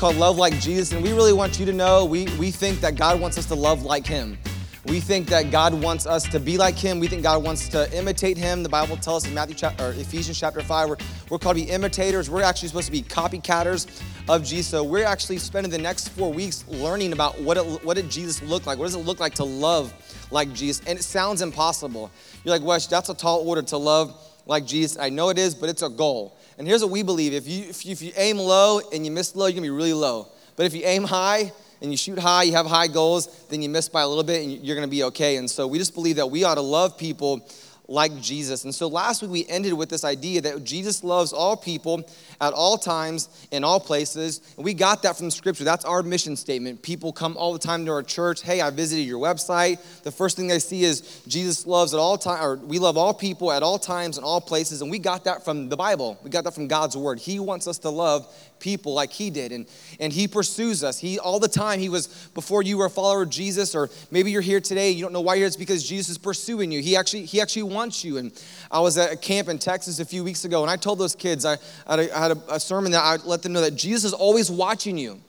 called Love Like Jesus, and we really want you to know we, we think that God wants us to love like Him. We think that God wants us to be like Him. We think God wants to imitate Him. The Bible tells us in Matthew chapter, or Ephesians chapter 5, we're, we're called to be imitators. We're actually supposed to be copycatters of Jesus. So we're actually spending the next four weeks learning about what, it, what did Jesus look like? What does it look like to love like Jesus? And it sounds impossible. You're like, Wes, that's a tall order to love like Jesus. I know it is, but it's a goal. And here's what we believe if you, if you, if you aim low and you miss low, you're gonna be really low. But if you aim high and you shoot high, you have high goals, then you miss by a little bit and you're gonna be okay. And so we just believe that we ought to love people like Jesus. And so last week we ended with this idea that Jesus loves all people at all times, in all places. And we got that from Scripture. That's our mission statement. People come all the time to our church. Hey, I visited your website. The first thing they see is Jesus loves at all times, or we love all people at all times and all places. And we got that from the Bible. We got that from God's Word. He wants us to love people like he did and, and he pursues us he all the time he was before you were a follower of jesus or maybe you're here today you don't know why you're here it's because jesus is pursuing you he actually he actually wants you and i was at a camp in texas a few weeks ago and i told those kids i, I had, a, I had a, sermon that i let them know that jesus is always watching you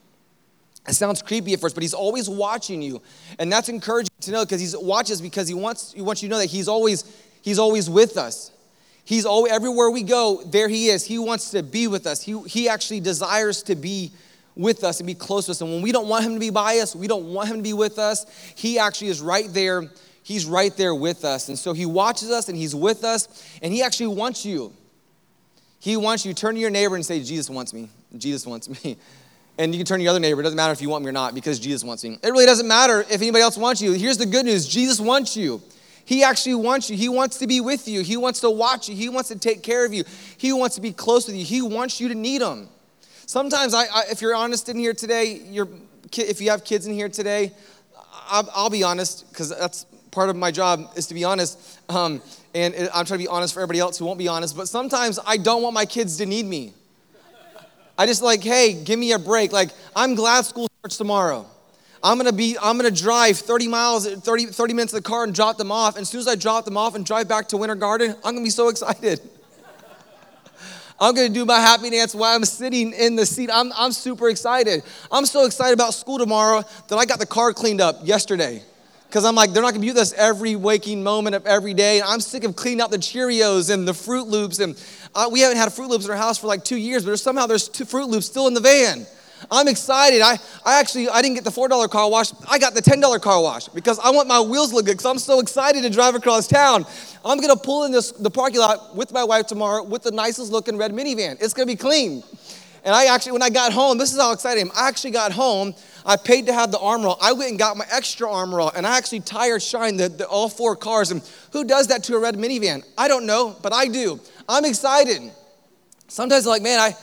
it sounds creepy at first, but he's always watching you. And that's encouraging to know because he watches because he wants, he wants you to know that he's always, he's always with us. He's always, everywhere we go, there he is. He wants to be with us. He, he actually desires to be with us and be close to us. And when we don't want him to be by us, we don't want him to be with us, he actually is right there. He's right there with us. And so he watches us and he's with us and he actually wants you. He wants you. To turn to your neighbor and say, Jesus wants me. Jesus wants me. And you can turn to your other neighbor. It doesn't matter if you want me or not because Jesus wants me. It really doesn't matter if anybody else wants you. Here's the good news Jesus wants you. He actually wants you. He wants to be with you. He wants to watch you. He wants to take care of you. He wants to be close with you. He wants you to need him. Sometimes, I, I, if you're honest in here today, if you have kids in here today, I'll, I'll be honest because that's part of my job is to be honest. Um, and I'm trying to be honest for everybody else who won't be honest. But sometimes I don't want my kids to need me. I just like, hey, give me a break. Like, I'm glad school starts tomorrow. I'm gonna be, I'm gonna drive 30 miles, 30, 30 minutes in the car and drop them off. And as soon as I drop them off and drive back to Winter Garden, I'm gonna be so excited. I'm gonna do my happy dance while I'm sitting in the seat. I'm, I'm super excited. I'm so excited about school tomorrow that I got the car cleaned up yesterday. Because I'm like, they're not gonna be with us every waking moment of every day. And I'm sick of cleaning out the Cheerios and the Froot Loops. And uh, we haven't had Froot Loops in our house for like two years, but somehow there's two Froot Loops still in the van. I'm excited. I, I actually, I didn't get the $4 car wash. I got the $10 car wash because I want my wheels look good because I'm so excited to drive across town. I'm going to pull in this, the parking lot with my wife tomorrow with the nicest looking red minivan. It's going to be clean. And I actually, when I got home, this is how excited I am. I actually got home. I paid to have the armor all. I went and got my extra armor all, and I actually tire shined the, the, all four cars. And who does that to a red minivan? I don't know, but I do. I'm excited. Sometimes, like, man, I,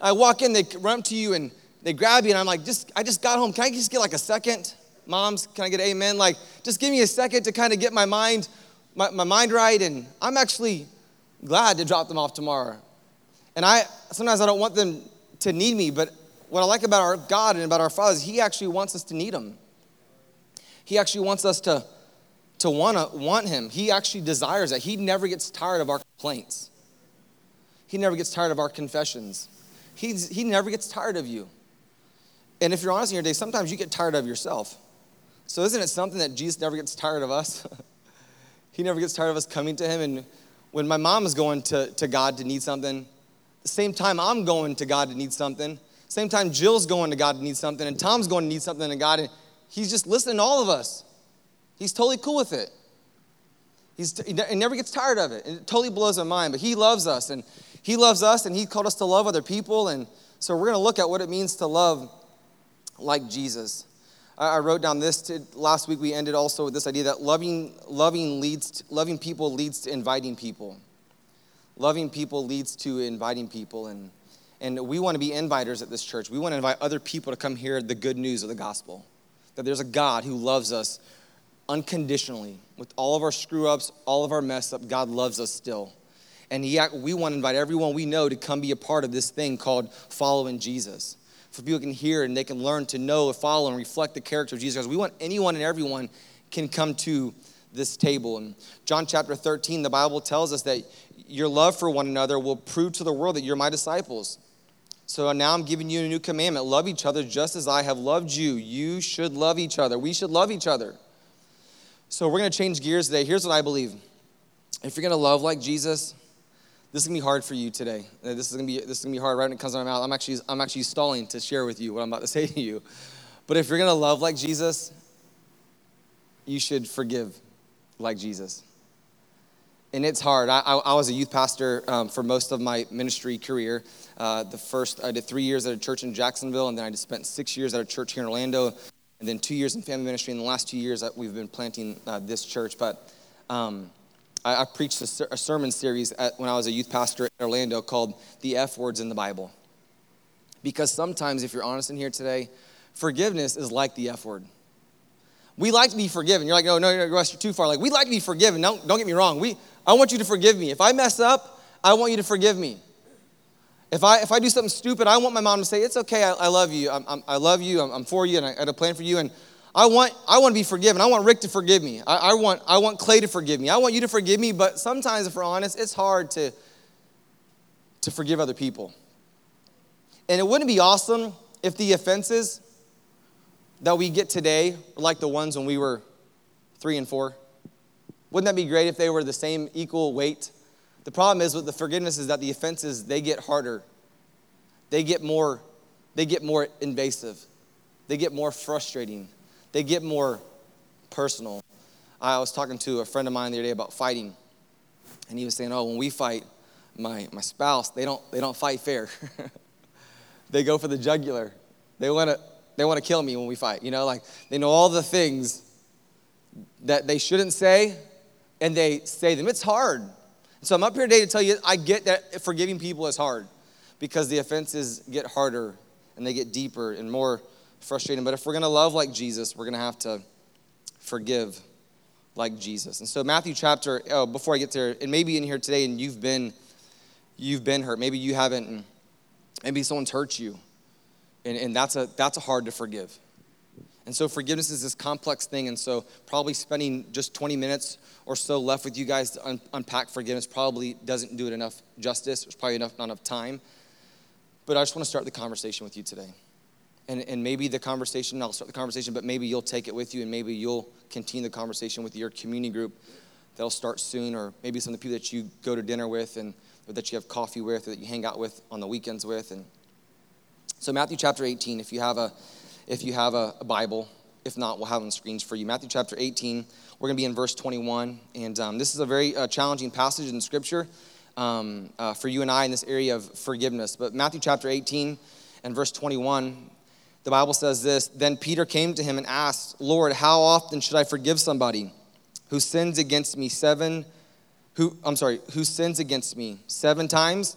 I walk in, they run up to you, and they grab you, and I'm like, just, I just got home. Can I just get like a second? Moms, can I get amen? Like, just give me a second to kind of get my mind, my, my mind right. And I'm actually glad to drop them off tomorrow. And I sometimes I don't want them to need me, but what I like about our God and about our Father is He actually wants us to need Him. He actually wants us to, to wanna, want Him. He actually desires that. He never gets tired of our complaints. He never gets tired of our confessions. He's, he never gets tired of you. And if you're honest in your day, sometimes you get tired of yourself. So isn't it something that Jesus never gets tired of us? he never gets tired of us coming to him. And when my mom is going to, to God to need something, the same time I'm going to God to need something, same time Jill's going to God to need something, and Tom's going to need something to God, and he's just listening to all of us. He's totally cool with it. He's, he never gets tired of it. It totally blows my mind, but he loves us, and he loves us, and he called us to love other people, and so we're going to look at what it means to love like Jesus. I wrote down this to, last week. We ended also with this idea that loving, loving leads, to, loving people leads to inviting people. Loving people leads to inviting people, and and we want to be inviters at this church. We want to invite other people to come hear the good news of the gospel. That there's a God who loves us unconditionally. With all of our screw ups, all of our mess up, God loves us still. And he, we want to invite everyone we know to come be a part of this thing called following Jesus for people can hear and they can learn to know, follow, and reflect the character of Jesus. We want anyone and everyone can come to this table. And John chapter 13, the Bible tells us that your love for one another will prove to the world that you're my disciples. So now I'm giving you a new commandment love each other just as I have loved you. You should love each other. We should love each other. So we're going to change gears today. Here's what I believe if you're going to love like Jesus, this is gonna be hard for you today. Uh, this is gonna be this is gonna be hard right when it comes out of my mouth. I'm actually I'm actually stalling to share with you what I'm about to say to you. But if you're gonna love like Jesus, you should forgive like Jesus. And it's hard. I, I, I was a youth pastor um, for most of my ministry career. Uh, the first, I did three years at a church in Jacksonville, and then I just spent six years at a church here in Orlando, and then two years in family ministry. In the last two years, we've been planting uh, this church. But um, I, I preached a, a, sermon series at, when I was a youth pastor in Orlando called The F Words in the Bible. Because sometimes, if you're honest in here today, forgiveness is like the F word. We like to be forgiven. You're like, no, no, no, you're too far. Like, we like to be forgiven. Don't, don't get me wrong. We, I want you to forgive me. If I mess up, I want you to forgive me. If I, if I do something stupid, I want my mom to say, it's okay, I, I love you. I'm, I'm, i love you. I'm, I'm, for you, and I had a plan for you. And I want, I want to be forgiven. I want Rick to forgive me. I, I, want, I want Clay to forgive me. I want you to forgive me, but sometimes, if we're honest, it's hard to, to forgive other people. And it wouldn't be awesome if the offenses that we get today were like the ones when we were three and four. Wouldn't that be great if they were the same equal weight? The problem is with the forgiveness is that the offenses they get harder. They get more they get more invasive. They get more frustrating they get more personal. I was talking to a friend of mine the other day about fighting, and he was saying, "Oh, when we fight, my my spouse, they don't they don't fight fair. they go for the jugular. They want to they want to kill me when we fight. You know, like they know all the things that they shouldn't say, and they say them. It's hard. So I'm up here today to tell you I get that forgiving people is hard because the offenses get harder and they get deeper and more frustrating. But if we're going to love like Jesus, we're going to have to forgive like Jesus. And so Matthew chapter, oh, before I get there, and maybe in here today and you've been you've been hurt. Maybe you haven't maybe someone's hurt you. And, and that's a that's a hard to forgive. And so forgiveness is this complex thing. And so probably spending just 20 minutes or so left with you guys to un- unpack forgiveness probably doesn't do it enough justice. There's probably enough, not enough time. But I just want to start the conversation with you today. And, and maybe the conversation, I'll start the conversation, but maybe you'll take it with you and maybe you'll continue the conversation with your community group that'll start soon, or maybe some of the people that you go to dinner with and that you have coffee with or that you hang out with on the weekends with. And so Matthew chapter 18, if you have a if you have a, a Bible, if not, we'll have on screens for you. Matthew chapter 18, we're going to be in verse 21. And um, this is a very uh, challenging passage in Scripture um, uh, for you and I in this area of forgiveness. But Matthew chapter 18 and verse 21, the Bible says this Then Peter came to him and asked, Lord, how often should I forgive somebody who sins against me seven? Who, I'm sorry, who sins against me seven times?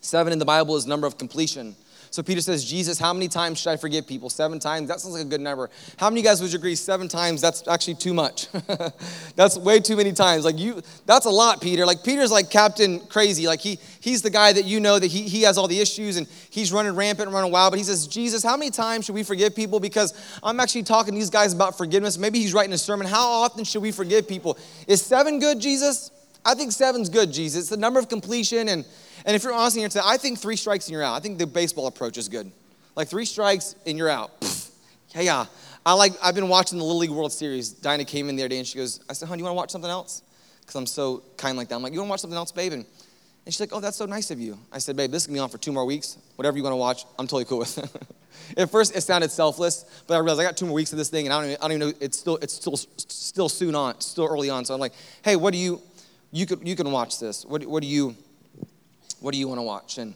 Seven in the Bible is number of completion. So Peter says, Jesus, how many times should I forgive people? Seven times? That sounds like a good number. How many of you guys would agree seven times? That's actually too much. that's way too many times. Like you, that's a lot, Peter. Like Peter's like Captain Crazy. Like he, he's the guy that you know that he, he has all the issues and he's running rampant and running wild. But he says, Jesus, how many times should we forgive people? Because I'm actually talking to these guys about forgiveness. Maybe he's writing a sermon. How often should we forgive people? Is seven good, Jesus? I think seven's good, Jesus. The number of completion and and if you're honest here today, I think three strikes and you're out. I think the baseball approach is good. Like three strikes and you're out. yeah, yeah. I like, I've been watching the Little League World Series. Dinah came in the other day and she goes, I said, hon, you want to watch something else? Because I'm so kind like that. I'm like, you want to watch something else, babe? And, and she's like, oh, that's so nice of you. I said, babe, this is going to be on for two more weeks. Whatever you want to watch, I'm totally cool with it. At first, it sounded selfless, but I realized I got two more weeks of this thing, and I don't even, I don't even know, it's still, it's still, still soon on, still early on. So I'm like, hey, what do you, you, could, you can watch this. What, what do you, what do you want to watch? And,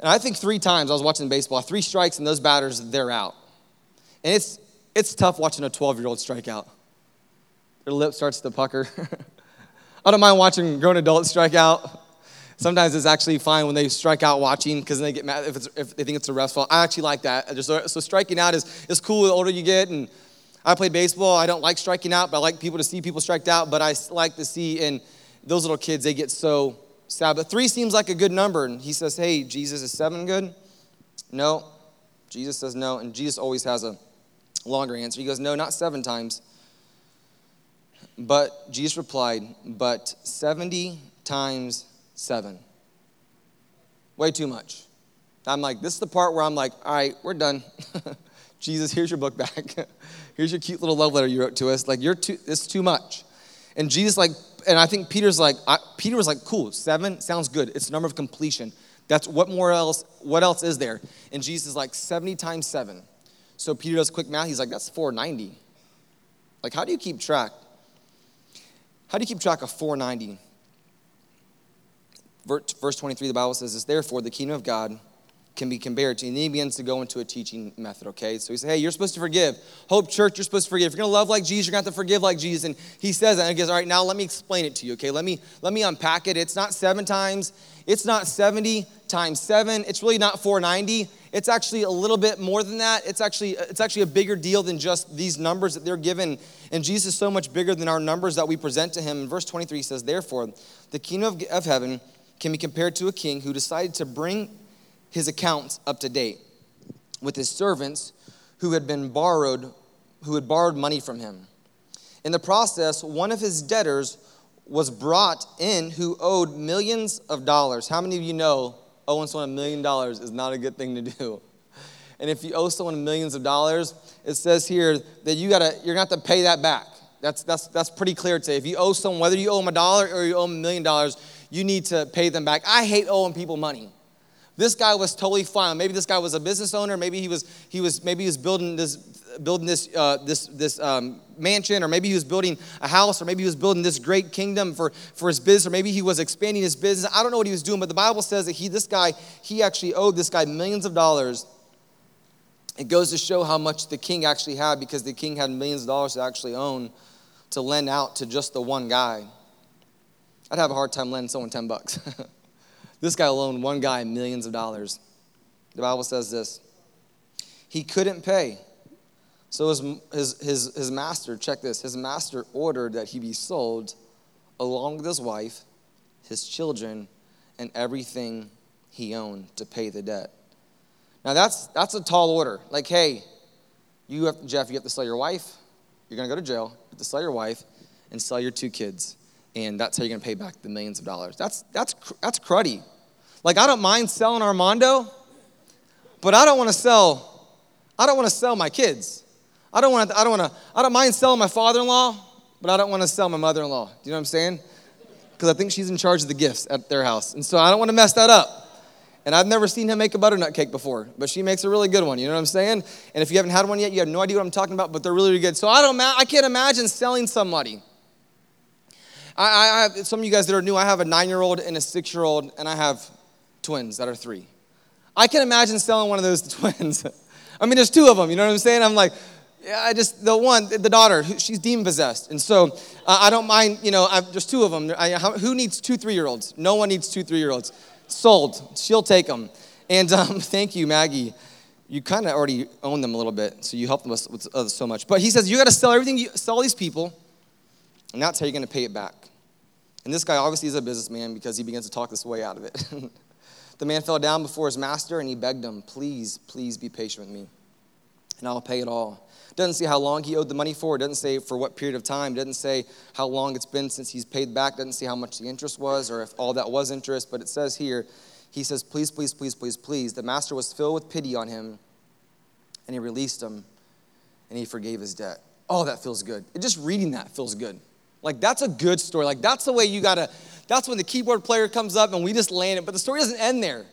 and I think three times I was watching baseball, three strikes and those batters, they're out. And it's, it's tough watching a 12 year old strike out. Their lip starts to pucker. I don't mind watching grown adults strike out. Sometimes it's actually fine when they strike out watching because they get mad if, if they think it's a ref's fault. I actually like that. So striking out is, is cool the older you get. And I play baseball. I don't like striking out, but I like people to see people strike out. But I like to see, and those little kids, they get so Sabbath. Three seems like a good number. And he says, Hey, Jesus, is seven good? No. Jesus says no. And Jesus always has a longer answer. He goes, No, not seven times. But Jesus replied, But 70 times seven. Way too much. I'm like, this is the part where I'm like, all right, we're done. Jesus, here's your book back. here's your cute little love letter you wrote to us. Like, you're too, is too much. And Jesus, like, and I think Peter's like, I, Peter was like, cool, seven sounds good. It's the number of completion. That's what more else, what else is there? And Jesus is like 70 times seven. So Peter does quick math. He's like, that's 490. Like, how do you keep track? How do you keep track of 490? Verse 23, the Bible says this, therefore, the kingdom of God can be compared to. And then he begins to go into a teaching method, okay? So he says, hey, you're supposed to forgive. Hope Church, you're supposed to forgive. If you're gonna love like Jesus, you're gonna have to forgive like Jesus. And he says that, and he goes, all right, now let me explain it to you, okay? Let me let me unpack it. It's not seven times, it's not 70 times seven, it's really not 490. It's actually a little bit more than that. It's actually it's actually a bigger deal than just these numbers that they're given. And Jesus is so much bigger than our numbers that we present to him. In verse 23, he says, Therefore, the kingdom of, of heaven can be compared to a king who decided to bring his accounts up to date with his servants who had been borrowed, who had borrowed money from him. In the process, one of his debtors was brought in who owed millions of dollars. How many of you know owing someone a million dollars is not a good thing to do? And if you owe someone millions of dollars, it says here that you gotta, you're gonna have to pay that back. That's, that's, that's pretty clear today. If you owe someone, whether you owe them a dollar or you owe them a million dollars, you need to pay them back. I hate owing people money. This guy was totally fine. Maybe this guy was a business owner. Maybe he was he was maybe he was building this building this uh, this this um, mansion, or maybe he was building a house, or maybe he was building this great kingdom for for his business, or maybe he was expanding his business. I don't know what he was doing, but the Bible says that he this guy he actually owed this guy millions of dollars. It goes to show how much the king actually had because the king had millions of dollars to actually own to lend out to just the one guy. I'd have a hard time lending someone 10 bucks. This guy loaned one guy millions of dollars. The Bible says this he couldn't pay. So his, his, his, his master, check this, his master ordered that he be sold along with his wife, his children, and everything he owned to pay the debt. Now that's that's a tall order. Like, hey, you have Jeff, you have to sell your wife, you're gonna go to jail, you have to sell your wife, and sell your two kids. And that's how you're gonna pay back the millions of dollars. That's that's that's cruddy. Like, I don't mind selling Armando, but I don't want to sell, I don't want to sell my kids. I don't want to, I don't want to, I don't mind selling my father-in-law, but I don't want to sell my mother-in-law. Do you know what I'm saying? Because I think she's in charge of the gifts at their house. And so I don't want to mess that up. And I've never seen him make a butternut cake before, but she makes a really good one. You know what I'm saying? And if you haven't had one yet, you have no idea what I'm talking about, but they're really, really good. So I don't, I can't imagine selling somebody. I, I have some of you guys that are new. I have a nine-year-old and a six-year-old, and I have twins that are three. I can imagine selling one of those twins. I mean, there's two of them, you know what I'm saying? I'm like, yeah, I just, the one, the daughter, she's demon possessed. And so uh, I don't mind, you know, I've, there's two of them. I, how, who needs two three year olds? No one needs two three year olds. Sold. She'll take them. And um, thank you, Maggie. You kind of already own them a little bit, so you help them with, with so much. But he says, you got to sell everything, you, sell these people, and that's how you're going to pay it back. And this guy obviously is a businessman because he begins to talk this way out of it. The man fell down before his master and he begged him, Please, please be patient with me, and I'll pay it all. Doesn't say how long he owed the money for. Doesn't say for what period of time. Doesn't say how long it's been since he's paid back. Doesn't say how much the interest was or if all that was interest. But it says here, he says, Please, please, please, please, please. The master was filled with pity on him and he released him and he forgave his debt. Oh, that feels good. Just reading that feels good. Like, that's a good story. Like, that's the way you gotta that's when the keyboard player comes up and we just land it. But the story doesn't end there.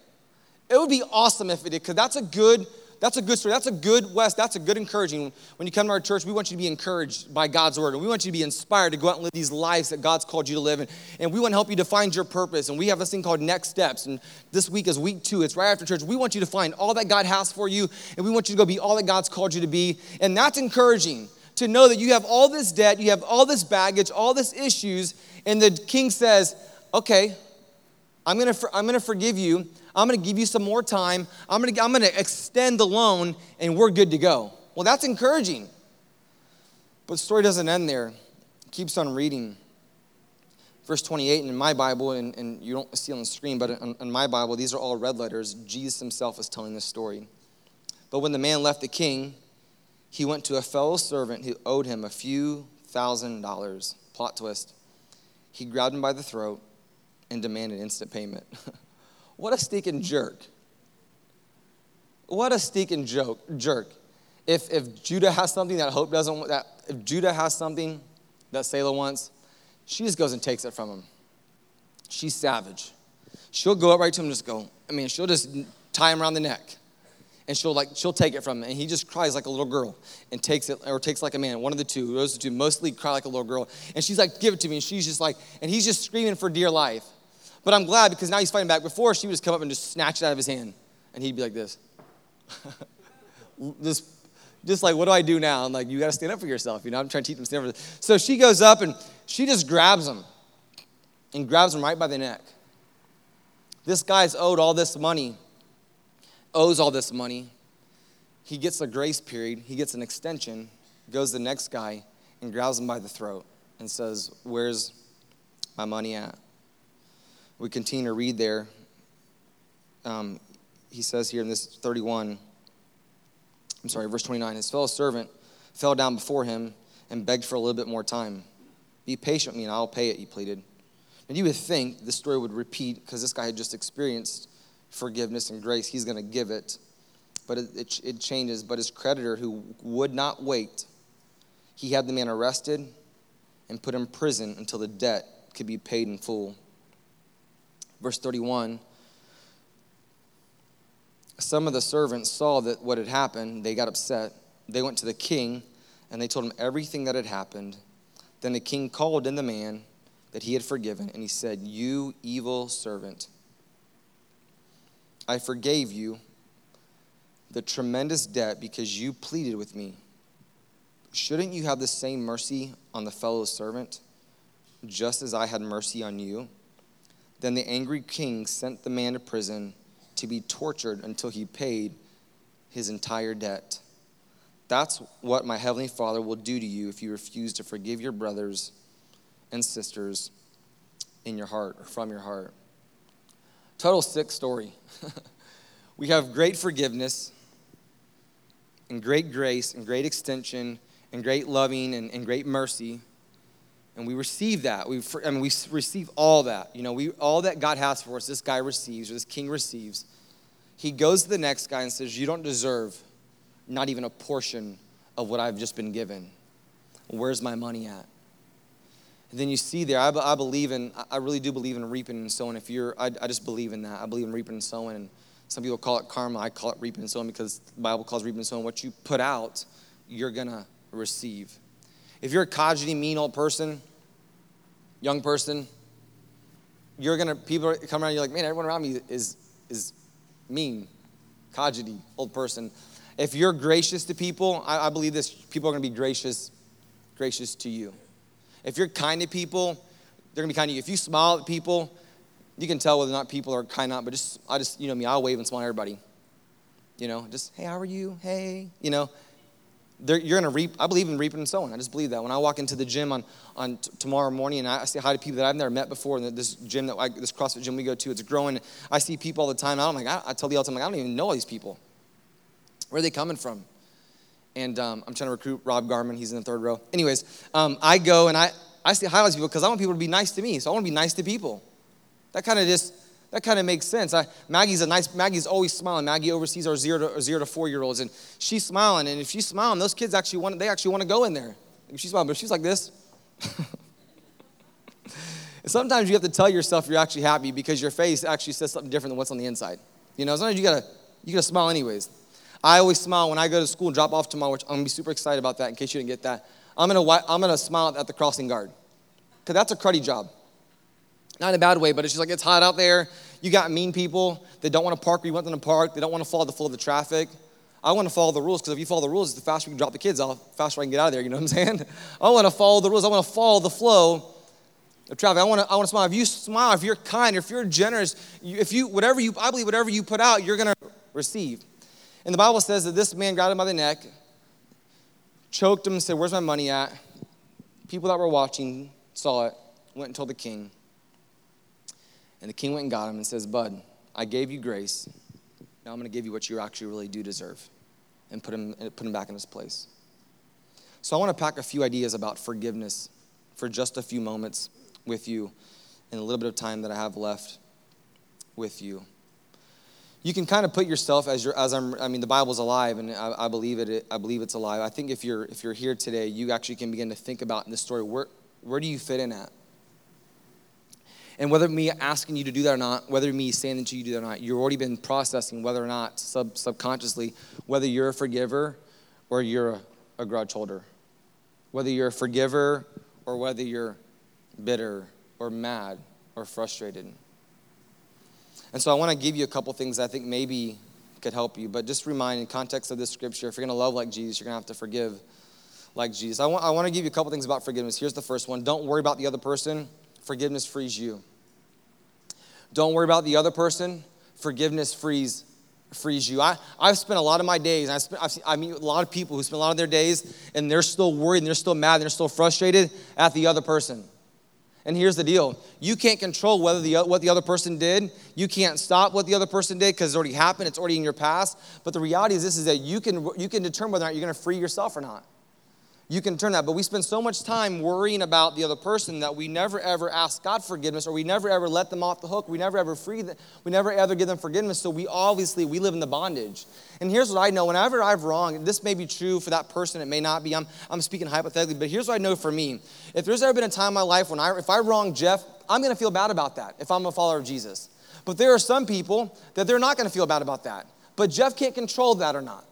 It would be awesome if it did, because that's a good, that's a good story. That's a good West. That's a good encouraging. When you come to our church, we want you to be encouraged by God's word. And we want you to be inspired to go out and live these lives that God's called you to live in. And we want to help you to find your purpose. And we have this thing called Next Steps. And this week is week two. It's right after church. We want you to find all that God has for you. And we want you to go be all that God's called you to be. And that's encouraging to know that you have all this debt, you have all this baggage, all this issues. And the king says, okay, I'm gonna, I'm gonna forgive you. I'm gonna give you some more time. I'm gonna, I'm gonna extend the loan and we're good to go. Well, that's encouraging. But the story doesn't end there, it keeps on reading. Verse 28 and in my Bible, and, and you don't see on the screen, but in, in my Bible, these are all red letters. Jesus himself is telling this story. But when the man left the king, he went to a fellow servant who owed him a few thousand dollars. Plot twist. He grabbed him by the throat and demanded instant payment. what a stinking jerk. what a stinking joke, jerk. If, if Judah has something that Hope doesn't, that if Judah has something that Selah wants, she just goes and takes it from him. She's savage. She'll go up right to him and just go, I mean, she'll just tie him around the neck. And she'll like she'll take it from him. And he just cries like a little girl and takes it, or takes like a man, one of the two. Those two mostly cry like a little girl. And she's like, give it to me. And she's just like, and he's just screaming for dear life. But I'm glad because now he's fighting back. Before she would just come up and just snatch it out of his hand. And he'd be like this. just just like, what do I do now? I'm like, you got to stand up for yourself. You know, I'm trying to teach him to stand up for So she goes up and she just grabs him and grabs him right by the neck. This guy's owed all this money, owes all this money. He gets a grace period, he gets an extension, goes to the next guy and grabs him by the throat and says, Where's my money at? We continue to read there. Um, he says here in this 31, I'm sorry, verse 29, his fellow servant fell down before him and begged for a little bit more time. Be patient with me and I'll pay it, he pleaded. And you would think this story would repeat because this guy had just experienced forgiveness and grace. He's going to give it. But it, it, it, changes. But his creditor, who would not wait, he had the man arrested and put in prison until the debt could be paid in full. Verse 31 some of the servants saw that what had happened, they got upset. They went to the king and they told him everything that had happened. Then the king called in the man that he had forgiven and he said, You evil servant, I forgave you the tremendous debt because you pleaded with me. Shouldn't you have the same mercy on the fellow servant, just as I had mercy on you? Then the angry king sent the man to prison to be tortured until he paid his entire debt. That's what my heavenly Father will do to you if you refuse to forgive your brothers and sisters in your heart or from your heart. Total sick story. we have great forgiveness and great grace and great extension and great loving and, and great mercy. And we receive that. We, I mean, we receive all that. You know, we, all that God has for us, this guy receives or this king receives. He goes to the next guy and says, You don't deserve not even a portion of what I've just been given. Where's my money at? Then you see there, I, I believe in, I really do believe in reaping and sowing. If you're, I, I just believe in that. I believe in reaping and sowing. And some people call it karma. I call it reaping and sowing because the Bible calls reaping and sowing. What you put out, you're going to receive. If you're a codgety, mean old person, young person, you're going to, people come around, you're like, man, everyone around me is, is mean, codgety, old person. If you're gracious to people, I, I believe this, people are going to be gracious, gracious to you. If you're kind to people, they're to be kind to you. If you smile at people, you can tell whether or not people are kind or not, but just, I just, you know me, I'll wave and smile at everybody. You know, just, hey, how are you? Hey, you know, you're going to reap. I believe in reaping and sowing. I just believe that. When I walk into the gym on, on t- tomorrow morning and I say hi to people that I've never met before, and this gym that I, this CrossFit gym we go to, it's growing. I see people all the time. I'm like, I, I tell the all time, like, I don't even know all these people. Where are they coming from? And um, I'm trying to recruit Rob Garman. He's in the third row. Anyways, um, I go and I, I say hi to people because I want people to be nice to me. So I want to be nice to people. That kind of just that kind of makes sense. I, Maggie's a nice, Maggie's always smiling. Maggie oversees our zero to, zero to four year olds, and she's smiling. And if she's smiling, those kids actually want, they actually want to go in there. If she's smiling, but she's like this. sometimes you have to tell yourself you're actually happy because your face actually says something different than what's on the inside. You know, sometimes you gotta, you gotta smile anyways. I always smile when I go to school and drop off tomorrow, which I'm gonna be super excited about that in case you didn't get that. I'm gonna, I'm gonna smile at the crossing guard because that's a cruddy job. Not in a bad way, but it's just like it's hot out there. You got mean people that don't want to park where you want them to park. They don't want to follow the flow of the traffic. I want to follow the rules because if you follow the rules, the faster we can drop the kids off, the faster I can get out of there. You know what I'm saying? I want to follow the rules. I want to follow the flow of traffic. I want to, I want to smile. If you smile, if you're kind, if you're generous, if you whatever you, I believe whatever you put out, you're gonna receive. And the Bible says that this man grabbed him by the neck, choked him, and said, "Where's my money at?" People that were watching saw it, went and told the king. And the king went and got him and says, Bud, I gave you grace. Now I'm going to give you what you actually really do deserve and put him, put him back in his place. So I want to pack a few ideas about forgiveness for just a few moments with you in a little bit of time that I have left with you. You can kind of put yourself as your as I'm I mean the Bible's alive and I, I believe it I believe it's alive. I think if you're if you're here today, you actually can begin to think about in this story where where do you fit in at? And whether me asking you to do that or not, whether me saying to you do that or not, you've already been processing whether or not sub, subconsciously whether you're a forgiver or you're a, a grudge holder. Whether you're a forgiver or whether you're bitter or mad or frustrated. And so I want to give you a couple things I think maybe could help you, but just remind in context of this scripture, if you're going to love like Jesus, you're going to have to forgive like Jesus. I want, I want to give you a couple things about forgiveness. Here's the first one don't worry about the other person, forgiveness frees you. Don't worry about the other person, forgiveness frees frees you. I, I've spent a lot of my days, I, spent, I've seen, I meet a lot of people who spend a lot of their days and they're still worried and they're still mad and they're still frustrated at the other person. And here's the deal you can't control whether the, what the other person did. You can't stop what the other person did because it's already happened, it's already in your past. But the reality is this is that you can, you can determine whether or not you're going to free yourself or not you can turn that. But we spend so much time worrying about the other person that we never ever ask God forgiveness or we never ever let them off the hook. We never ever free them. We never ever give them forgiveness. So we obviously, we live in the bondage. And here's what I know. Whenever I've wronged, this may be true for that person, it may not be. I'm, I'm speaking hypothetically, but here's what I know for me. If there's ever been a time in my life when I, if I wrong Jeff, I'm going to feel bad about that if I'm a follower of Jesus. But there are some people that they're not going to feel bad about that. But Jeff can't control that or not.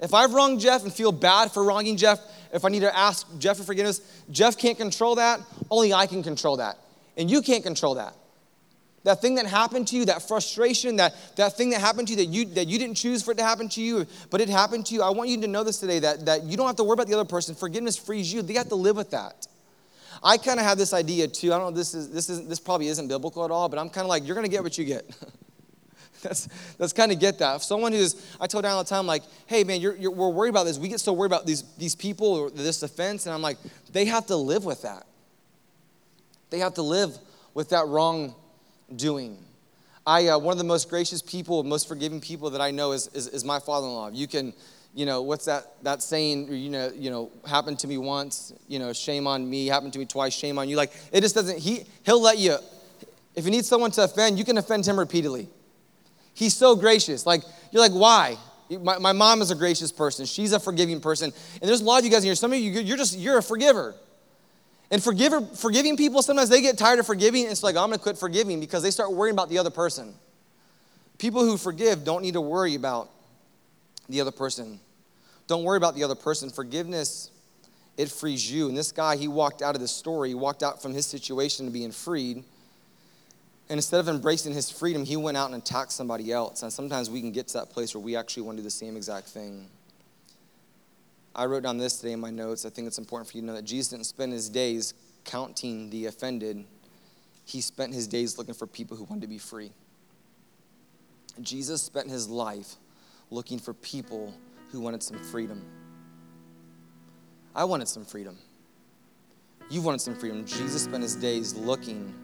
If I've wronged Jeff and feel bad for wronging Jeff, if I need to ask Jeff for forgiveness, Jeff can't control that. Only I can control that. And you can't control that. That thing that happened to you, that frustration, that, that thing that happened to you that, you that you didn't choose for it to happen to you, but it happened to you, I want you to know this today that, that you don't have to worry about the other person. Forgiveness frees you. They have to live with that. I kind of have this idea too. I don't know, this, is, this, is, this probably isn't biblical at all, but I'm kind of like, you're going to get what you get. that's that's kind of get that. If someone who's, I told Dan all the time, like, hey man, you're, you're, we're worried about this. We get so worried about these these people or this offense, and I'm like, they have to live with that. They have to live with that wrong doing. I uh, one of the most gracious people, most forgiving people that I know is is, is my father-in-law. You can. You know what's that? That saying, you know, you know, happened to me once. You know, shame on me. Happened to me twice. Shame on you. Like it just doesn't. He he'll let you. If you need someone to offend, you can offend him repeatedly. He's so gracious. Like, you're like, why? My, my mom is a gracious person. She's a forgiving person. And there's a lot of you guys in here. Some of you, you're just, you're a forgiver. And forgiver, forgiving people, sometimes they get tired of forgiving. It's like, I'm going to quit forgiving because they start worrying about the other person. People who forgive don't need to worry about the other person. Don't worry about the other person. Forgiveness, it frees you. And this guy, he walked out of this story, he walked out from his situation to being freed. And instead of embracing his freedom, he went out and attacked somebody else. And sometimes we can get to that place where we actually want to do the same exact thing. I wrote down this today in my notes. I think it's important for you to know that Jesus didn't spend his days counting the offended, he spent his days looking for people who wanted to be free. Jesus spent his life looking for people who wanted some freedom. I wanted some freedom. You wanted some freedom. Jesus spent his days looking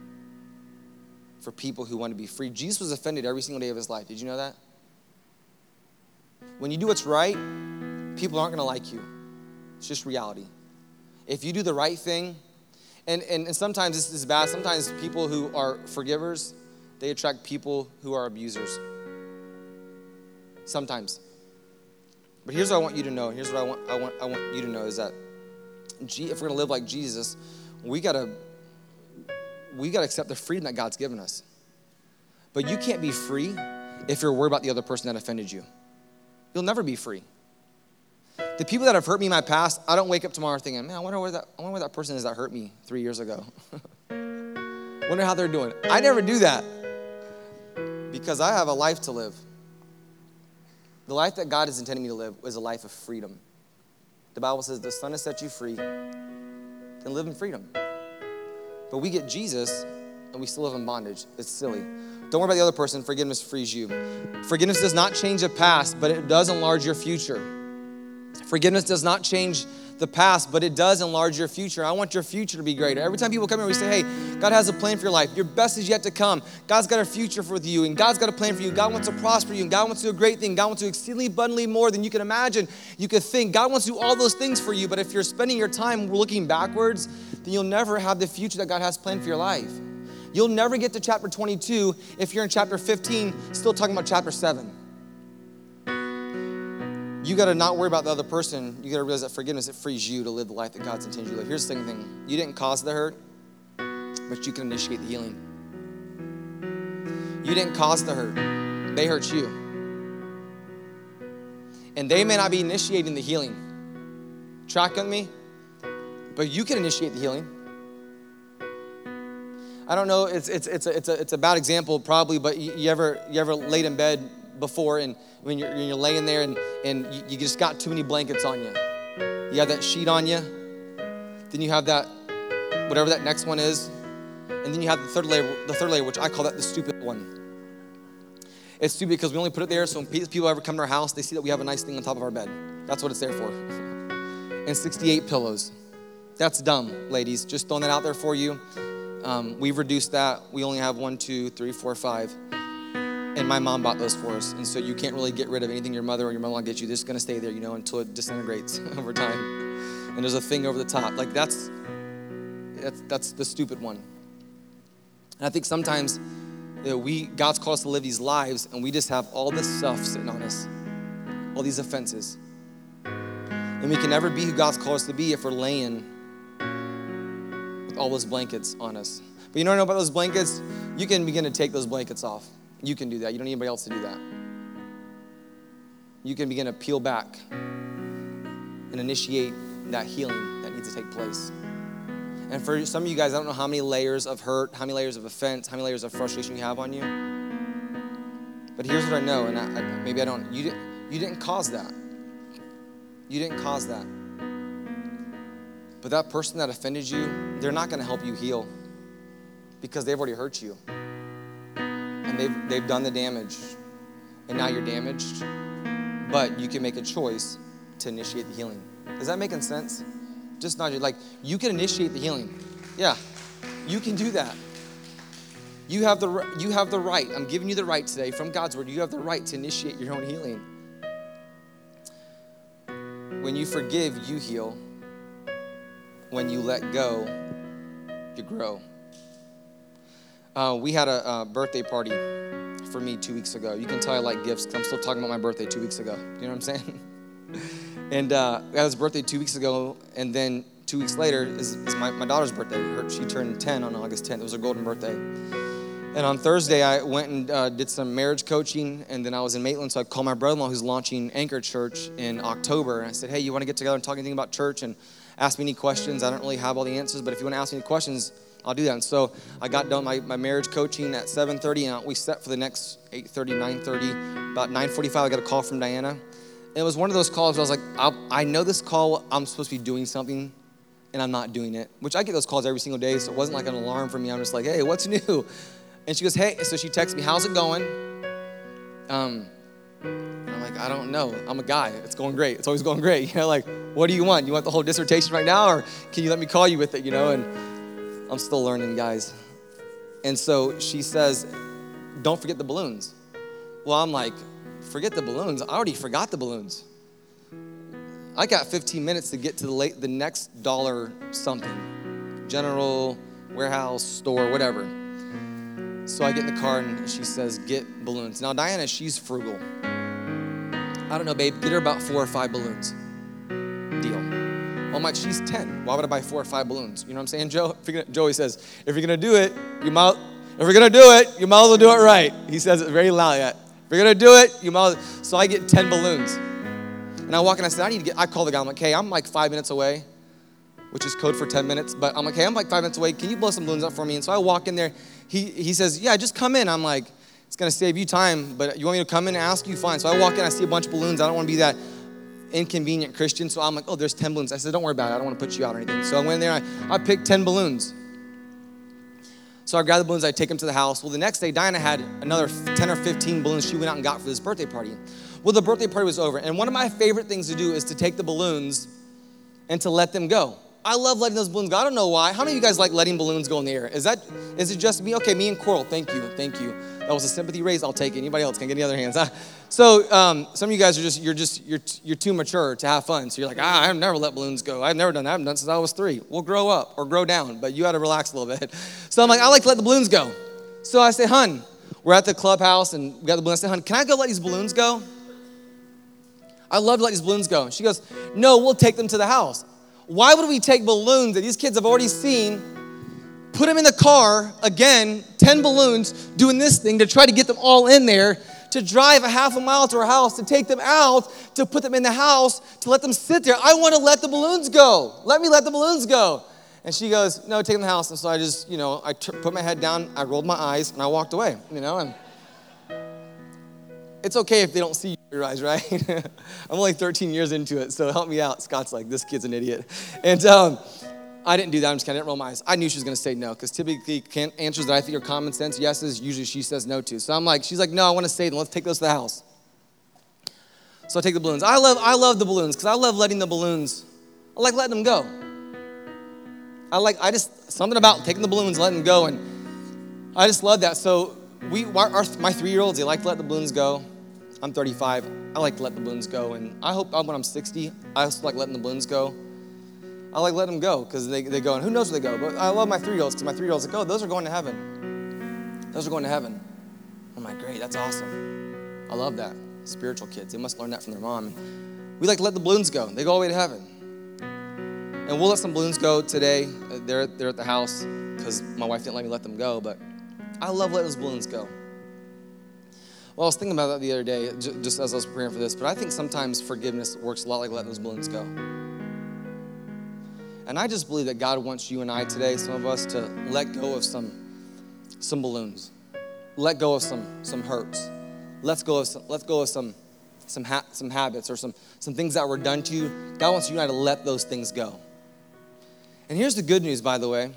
for people who want to be free. Jesus was offended every single day of his life. Did you know that? When you do what's right, people aren't going to like you. It's just reality. If you do the right thing, and, and, and sometimes this is bad, sometimes people who are forgivers, they attract people who are abusers. Sometimes. But here's what I want you to know. Here's what I want, I want, I want you to know is that if we're going to live like Jesus, we got to we got to accept the freedom that God's given us. But you can't be free if you're worried about the other person that offended you. You'll never be free. The people that have hurt me in my past, I don't wake up tomorrow thinking, man, I wonder where that, I wonder where that person is that hurt me three years ago. wonder how they're doing. I never do that because I have a life to live. The life that God is intending me to live is a life of freedom. The Bible says, the Son has set you free, then live in freedom. But we get Jesus and we still live in bondage. It's silly. Don't worry about the other person. Forgiveness frees you. Forgiveness does not change the past, but it does enlarge your future. Forgiveness does not change the past, but it does enlarge your future. I want your future to be greater. Every time people come here, we say, hey, God has a plan for your life. Your best is yet to come. God's got a future for you, and God's got a plan for you. God wants to prosper you, and God wants to do a great thing. God wants to exceedingly abundantly more than you can imagine, you could think. God wants to do all those things for you, but if you're spending your time looking backwards, then you'll never have the future that God has planned for your life. You'll never get to chapter 22 if you're in chapter 15 still talking about chapter 7. You got to not worry about the other person. You got to realize that forgiveness, it frees you to live the life that God's intended you to live. Here's the second thing you didn't cause the hurt, but you can initiate the healing. You didn't cause the hurt, they hurt you. And they may not be initiating the healing. Track on me? But you can initiate the healing. I don't know, it's, it's, it's, a, it's, a, it's a bad example probably, but you, you, ever, you ever laid in bed before and when you're, you're laying there and, and you, you just got too many blankets on you? You have that sheet on you, then you have that, whatever that next one is, and then you have the third layer, the third layer, which I call that the stupid one. It's stupid because we only put it there so when people ever come to our house, they see that we have a nice thing on top of our bed. That's what it's there for. and 68 pillows. That's dumb, ladies. Just throwing that out there for you. Um, we've reduced that. We only have one, two, three, four, five. And my mom bought those for us. And so you can't really get rid of anything your mother or your mother-in-law gets you. This is gonna stay there, you know, until it disintegrates over time. And there's a thing over the top. Like that's that's that's the stupid one. And I think sometimes you know, we God's called us to live these lives, and we just have all this stuff sitting on us, all these offenses. And we can never be who God's called us to be if we're laying with all those blankets on us. But you know what I know about those blankets? You can begin to take those blankets off. You can do that. You don't need anybody else to do that. You can begin to peel back and initiate that healing that needs to take place. And for some of you guys, I don't know how many layers of hurt, how many layers of offense, how many layers of frustration you have on you. But here's what I know, and I, I, maybe I don't. You didn't. You didn't cause that. You didn't cause that. But that person that offended you, they're not going to help you heal because they've already hurt you. And they've, they've done the damage. And now you're damaged. But you can make a choice to initiate the healing. Is that making sense? Just not like you can initiate the healing. Yeah, you can do that. You have the you have the right. I'm giving you the right today from God's word. You have the right to initiate your own healing. When you forgive, you heal when you let go, you grow. Uh, we had a, a, birthday party for me two weeks ago. You can tell I like gifts because I'm still talking about my birthday two weeks ago. You know what I'm saying? and uh, I had his birthday two weeks ago, and then two weeks later is, is my, my daughter's birthday. She turned 10 on August 10th. It was her golden birthday. And on Thursday, I went and uh, did some marriage coaching, and then I was in Maitland, so I called my brother-in-law who's launching Anchor Church in October, and I said, "Hey, you want to get together and talk anything about church?" And ask me any questions. I don't really have all the answers, but if you want to ask me any questions, I'll do that. And so I got done my, my marriage coaching at 7.30, and we set for the next 8.30, 9.30. About 9.45, I got a call from Diana. And it was one of those calls where I was like, I, I know this call, I'm supposed to be doing something, and I'm not doing it. Which I get those calls every single day, so it wasn't like an alarm for me. I'm just like, hey, what's new? And she goes, hey, so she texts me, how's it going? Um, I'm like, I don't know. I'm a guy. It's going great. It's always going great. You know, like, what do you want? You want the whole dissertation right now, or can you let me call you with it? You know, and I'm still learning, guys. And so she says, don't forget the balloons. Well, I'm like, forget the balloons. I already forgot the balloons. I got 15 minutes to get to the late, the next dollar something, general warehouse store, whatever. So I get in the car and she says, get balloons. Now Diana, she's frugal. I don't know, babe, get her about four or five balloons. I'm like, she's 10. Why would I buy four or five balloons? You know what I'm saying, Joe? Gonna, Joey says, if you're gonna do it, you might, if you're gonna do it, you might as well do it right. He says it very loud. If you're gonna do it, you might. So I get 10 balloons. And I walk in, I said, I need to get, I call the guy, I'm like, hey, I'm like five minutes away, which is code for 10 minutes, but I'm like, hey, I'm like five minutes away. Can you blow some balloons up for me? And so I walk in there. He, he says, yeah, just come in. I'm like, it's to save you time, but you want me to come in and ask you? Fine. So I walk in, I see a bunch of balloons. I don't want to be that inconvenient Christian. So I'm like, oh, there's 10 balloons. I said, don't worry about it. I don't want to put you out or anything. So I went in there, I, I picked 10 balloons. So I grabbed the balloons, I take them to the house. Well, the next day, Diana had another 10 or 15 balloons she went out and got for this birthday party. Well, the birthday party was over. And one of my favorite things to do is to take the balloons and to let them go. I love letting those balloons go. I don't know why. How many of you guys like letting balloons go in the air? Is that is it just me? Okay, me and Coral. Thank you, thank you. That was a sympathy raise. I'll take it. Anybody else can get any other hands? So um, some of you guys are just you're just you're you're too mature to have fun. So you're like, ah, I've never let balloons go. I've never done that. I haven't done since I was three. We'll grow up or grow down, but you got to relax a little bit. So I'm like, I like to let the balloons go. So I say, hun, we're at the clubhouse and we got the balloons. I say, hun, can I go let these balloons go? I love to let these balloons go. She goes, no, we'll take them to the house. Why would we take balloons that these kids have already seen, put them in the car, again, 10 balloons, doing this thing to try to get them all in there, to drive a half a mile to our house, to take them out, to put them in the house, to let them sit there? I want to let the balloons go. Let me let the balloons go. And she goes, No, take them to the house. And so I just, you know, I t- put my head down, I rolled my eyes, and I walked away, you know, and it's okay if they don't see your eyes, right? I'm only 13 years into it, so help me out. Scott's like, this kid's an idiot. And um, I didn't do that. I'm just kidding. I didn't roll my eyes. I knew she was going to say no because typically answers that I think are common sense yeses, usually she says no to. So I'm like, she's like, no, I want to say them. Let's take those to the house. So I take the balloons. I love, I love the balloons because I love letting the balloons, I like letting them go. I like, I just, something about taking the balloons, letting them go. And I just love that. So we, our, our my three year olds, they like to let the balloons go. I'm 35. I like to let the balloons go. And I hope when I'm 60, I also like letting the balloons go. I like letting them go because they, they go, and who knows where they go. But I love my three year olds because my three year olds like, oh, those are going to heaven. Those are going to heaven. I'm like, great, that's awesome. I love that. Spiritual kids, they must learn that from their mom. We like to let the balloons go, they go all the way to heaven. And we'll let some balloons go today. They're, they're at the house because my wife didn't let me let them go, but I love letting those balloons go. Well, I was thinking about that the other day, just as I was preparing for this, but I think sometimes forgiveness works a lot like letting those balloons go. And I just believe that God wants you and I today, some of us, to let go of some, some balloons, let go of some, some hurts, let's go of some, let go of some, some, ha- some habits or some, some things that were done to you. God wants you and I to let those things go. And here's the good news, by the way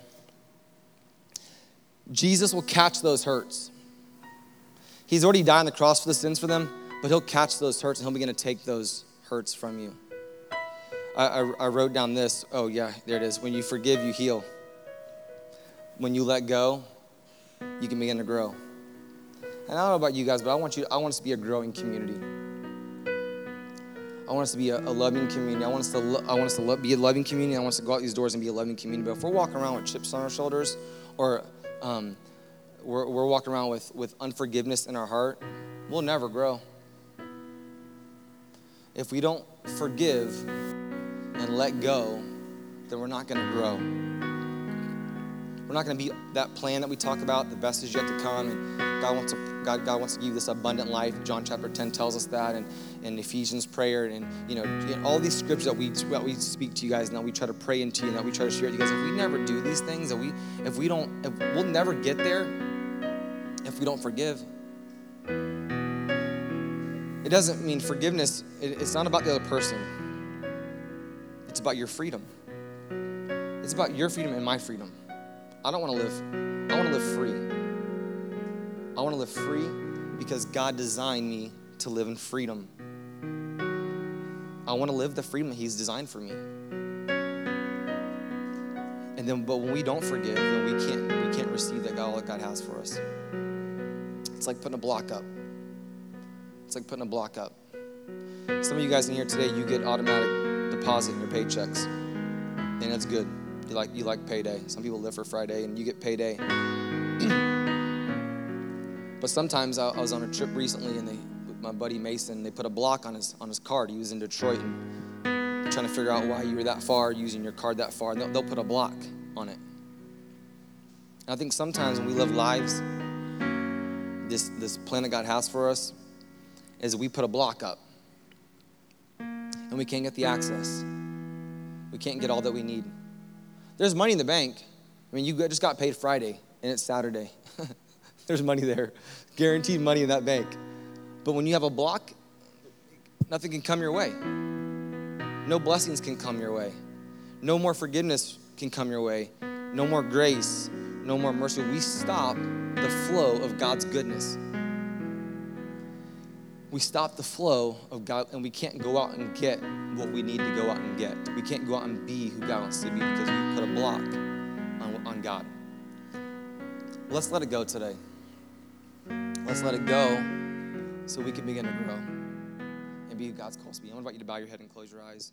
Jesus will catch those hurts. He's already died on the cross for the sins for them, but He'll catch those hurts and He'll begin to take those hurts from you. I, I, I wrote down this. Oh, yeah, there it is. When you forgive, you heal. When you let go, you can begin to grow. And I don't know about you guys, but I want you. I want us to be a growing community. I want us to be a, a loving community. I want us to. Lo- I want us to lo- be a loving community. I want us to go out these doors and be a loving community. But if we're walking around with chips on our shoulders, or um, we're, we're walking around with, with unforgiveness in our heart, we'll never grow. If we don't forgive and let go, then we're not going to grow. We're not going to be that plan that we talk about. The best is yet to come, and God wants to God, God wants to give you this abundant life. John chapter 10 tells us that, and, and Ephesians prayer, and you know all these scriptures that we that we speak to you guys, and that we try to pray into you, and that we try to share with you guys. If we never do these things, that we if we don't, if we'll never get there if we don't forgive. It doesn't mean forgiveness, it's not about the other person, it's about your freedom. It's about your freedom and my freedom. I don't want to live, I want to live free. I want to live free because God designed me to live in freedom. I want to live the freedom He's designed for me. And then, but when we don't forgive, then we can't we can't receive that God all that God has for us. It's like putting a block up. It's like putting a block up. Some of you guys in here today, you get automatic deposit in your paychecks, and that's good. You like you like payday. Some people live for Friday, and you get payday. but sometimes I, I, was on a trip recently, and they, with my buddy Mason, they put a block on his on his card. He was in Detroit, and trying to figure out why you were that far using your card that far. They'll, they'll put a block on it. And I think sometimes when we live lives this, this plan that God has for us is we put a block up and we can't get the access. We can't get all that we need. There's money in the bank. I mean, you just got paid Friday and it's Saturday. There's money there, guaranteed money in that bank. But when you have a block, nothing can come your way. No blessings can come your way. No more forgiveness can come your way. No more grace. No more mercy. We stop the flow of God's goodness. we stop the flow of God and we can't go out and get what we need to go out and get. We can't go out and be who God wants to be because we put a block on, on God. Let's let it go today. Let's let it go so we can begin to grow and be who God's called to be. I want to invite you to bow your head and close your eyes.